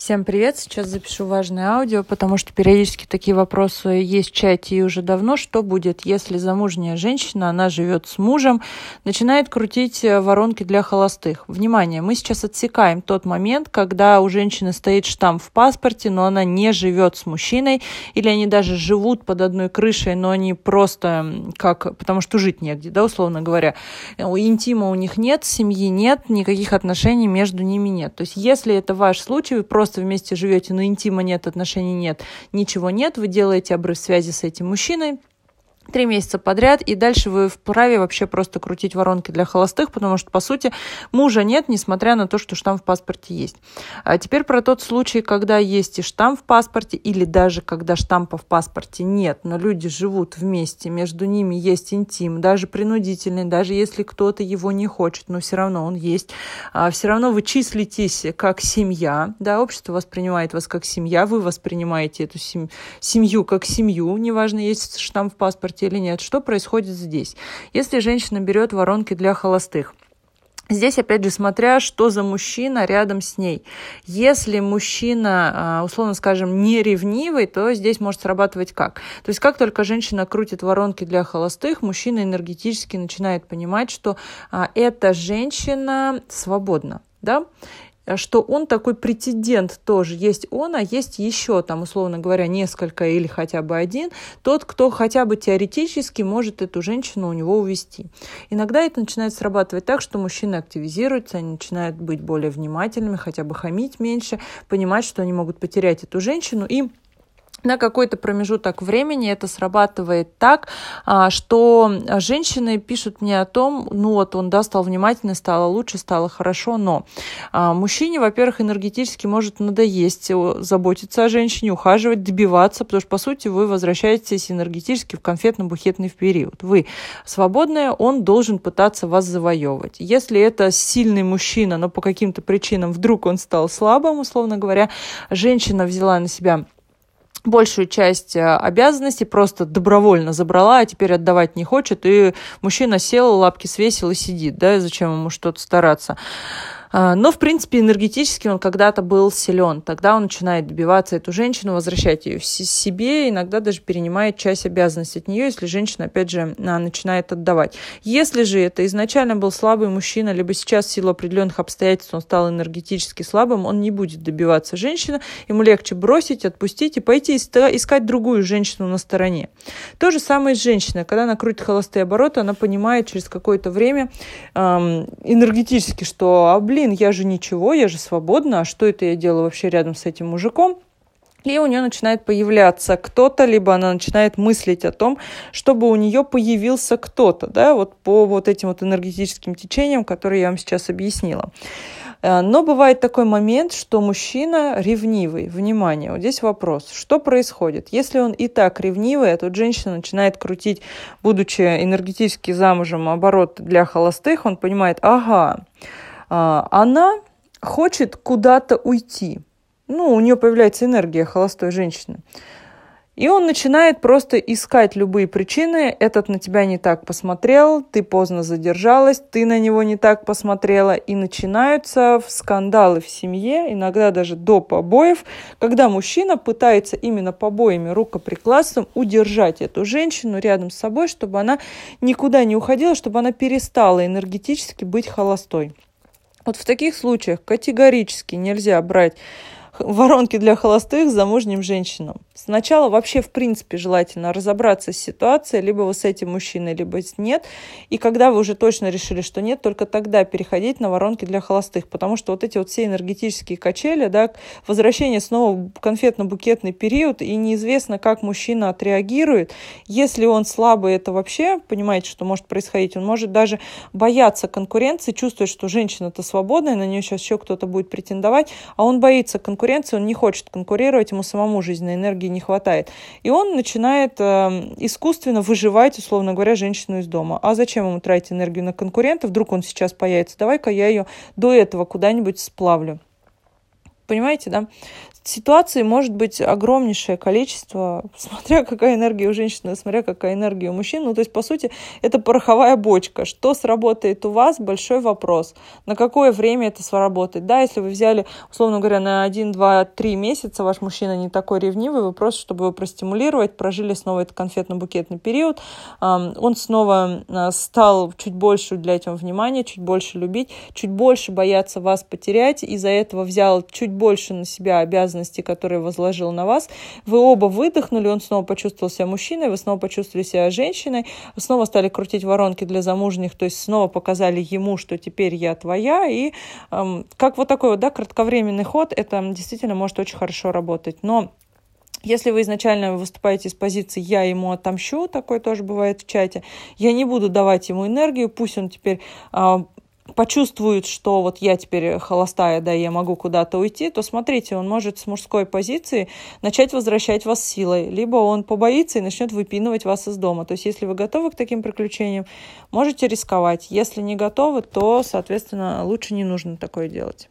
Всем привет! Сейчас запишу важное аудио, потому что периодически такие вопросы есть в чате и уже давно. Что будет, если замужняя женщина, она живет с мужем, начинает крутить э, воронки для холостых? Внимание, мы сейчас отсекаем тот момент, когда у женщины стоит штамп в паспорте, но она не живет с мужчиной, или они даже живут под одной крышей, но они просто как, потому что жить негде, да, условно говоря. Интима у них нет, семьи нет, никаких отношений между ними нет. То есть, если это ваш случай, вы просто просто вместе живете, но интима нет, отношений нет, ничего нет, вы делаете обрыв связи с этим мужчиной, три месяца подряд, и дальше вы вправе вообще просто крутить воронки для холостых, потому что, по сути, мужа нет, несмотря на то, что штамп в паспорте есть. А теперь про тот случай, когда есть и штамп в паспорте, или даже когда штампа в паспорте нет, но люди живут вместе, между ними есть интим, даже принудительный, даже если кто-то его не хочет, но все равно он есть. А все равно вы числитесь как семья, да, общество воспринимает вас как семья, вы воспринимаете эту семью как семью, неважно, есть штамп в паспорте, или нет. Что происходит здесь? Если женщина берет воронки для холостых, Здесь, опять же, смотря, что за мужчина рядом с ней. Если мужчина, а, условно скажем, не ревнивый, то здесь может срабатывать как? То есть, как только женщина крутит воронки для холостых, мужчина энергетически начинает понимать, что а, эта женщина свободна. Да? Что он такой претендент тоже. Есть он, а есть еще, там, условно говоря, несколько или хотя бы один, тот, кто хотя бы теоретически может эту женщину у него увести. Иногда это начинает срабатывать так, что мужчины активизируются, они начинают быть более внимательными, хотя бы хамить меньше, понимать, что они могут потерять эту женщину и на какой-то промежуток времени это срабатывает так, а, что женщины пишут мне о том, ну вот он, да, стал внимательный, стало лучше, стало хорошо, но а, мужчине, во-первых, энергетически может надоесть заботиться о женщине, ухаживать, добиваться, потому что, по сути, вы возвращаетесь энергетически в конфетно-бухетный период. Вы свободная, он должен пытаться вас завоевывать. Если это сильный мужчина, но по каким-то причинам вдруг он стал слабым, условно говоря, женщина взяла на себя большую часть э, обязанностей просто добровольно забрала, а теперь отдавать не хочет, и мужчина сел, лапки свесил и сидит, да, зачем ему что-то стараться. А, но, в принципе, энергетически он когда-то был силен. Тогда он начинает добиваться эту женщину, возвращать ее себе, иногда даже перенимает часть обязанностей от нее, если женщина, опять же, начинает отдавать. Если же это изначально был слабый мужчина, либо сейчас в силу определенных обстоятельств он стал энергетически слабым, он не будет добиваться женщины, ему легче бросить, отпустить и пойти искать другую женщину на стороне. То же самое с женщиной. Когда она крутит холостые обороты, она понимает через какое-то время эм, энергетически, что, а, блин, я же ничего, я же свободна, а что это я делаю вообще рядом с этим мужиком? И у нее начинает появляться кто-то, либо она начинает мыслить о том, чтобы у нее появился кто-то, да, вот по вот этим вот энергетическим течениям, которые я вам сейчас объяснила. Э, но бывает такой момент, что мужчина ревнивый. Внимание, вот здесь вопрос. Что происходит? Если он и так ревнивый, а тут женщина начинает крутить, будучи энергетически замужем, оборот для холостых, он понимает, ага, она хочет куда-то уйти. Ну, у нее появляется энергия холостой женщины. И он начинает просто искать любые причины. Этот на тебя не так посмотрел, ты поздно задержалась, ты на него не так посмотрела. И начинаются скандалы в семье, иногда даже до побоев, когда мужчина пытается именно побоями, рукоприкладством удержать эту женщину рядом с собой, чтобы она никуда не уходила, чтобы она перестала энергетически быть холостой. Вот в таких случаях категорически нельзя брать воронки для холостых замужним женщинам. Сначала вообще, в принципе, желательно разобраться с ситуацией, либо вы с этим мужчиной, либо нет. И когда вы уже точно решили, что нет, только тогда переходить на воронки для холостых. Потому что вот эти вот все энергетические качели, да, возвращение снова в конфетно-букетный период, и неизвестно, как мужчина отреагирует. Если он слабый, это вообще, понимаете, что может происходить, он может даже бояться конкуренции, чувствовать, что женщина-то свободная, на нее сейчас еще кто-то будет претендовать, а он боится конкуренции, он не хочет конкурировать, ему самому жизненной энергии не хватает. И он начинает э, искусственно выживать, условно говоря, женщину из дома. А зачем ему тратить энергию на конкурента? Вдруг он сейчас появится. Давай-ка я ее до этого куда-нибудь сплавлю. Понимаете, да? Ситуаций может быть огромнейшее количество, смотря какая энергия у женщины, смотря какая энергия у мужчин. Ну, то есть, по сути, это пороховая бочка. Что сработает у вас, большой вопрос. На какое время это сработает? Да, если вы взяли, условно говоря, на 1, 2, 3 месяца, ваш мужчина не такой ревнивый, вы просто, чтобы его простимулировать, прожили снова этот конфетно-букетный период, он снова а, стал чуть больше уделять вам внимания, чуть больше любить, чуть больше бояться вас потерять, из-за этого взял чуть больше на себя обязанностей, которые возложил на вас. Вы оба выдохнули, он снова почувствовал себя мужчиной, вы снова почувствовали себя женщиной, снова стали крутить воронки для замужних, то есть снова показали ему, что теперь я твоя, и эм, как вот такой вот, да, кратковременный ход, это действительно может очень хорошо работать. Но если вы изначально выступаете с позиции «я ему отомщу», такое тоже бывает в чате, я не буду давать ему энергию, пусть он теперь а, почувствует, что вот я теперь холостая, да, я могу куда-то уйти, то смотрите, он может с мужской позиции начать возвращать вас силой, либо он побоится и начнет выпинывать вас из дома. То есть, если вы готовы к таким приключениям, можете рисковать. Если не готовы, то, соответственно, лучше не нужно такое делать.